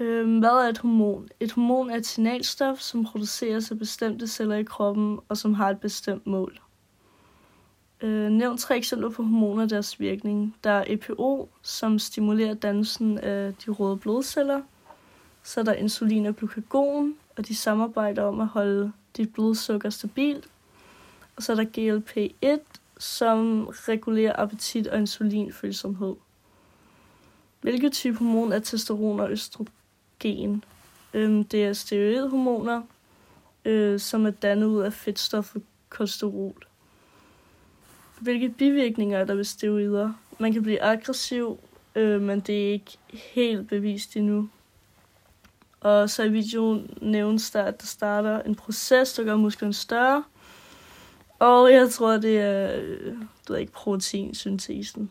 Øh, hvad er et hormon? Et hormon er et signalstof, som produceres af bestemte celler i kroppen, og som har et bestemt mål. Øh, nævn tre eksempler på hormoner og deres virkning. Der er EPO, som stimulerer dannelsen af de røde blodceller. Så er der insulin og glukagon, og de samarbejder om at holde dit blodsukker stabilt. Og så er der GLP-1, som regulerer appetit og insulinfølsomhed. Hvilke type hormon er testosteron og østrogen? Øhm, det er steroidhormoner, øh, som er dannet ud af fedtstoffet kolesterol. Hvilke bivirkninger er der ved steroider? Man kan blive aggressiv, øh, men det er ikke helt bevist endnu. Og så i videoen nævnes der, at der starter en proces, der gør musklen større. Og jeg tror, det er, øh, du ved ikke, proteinsyntesen.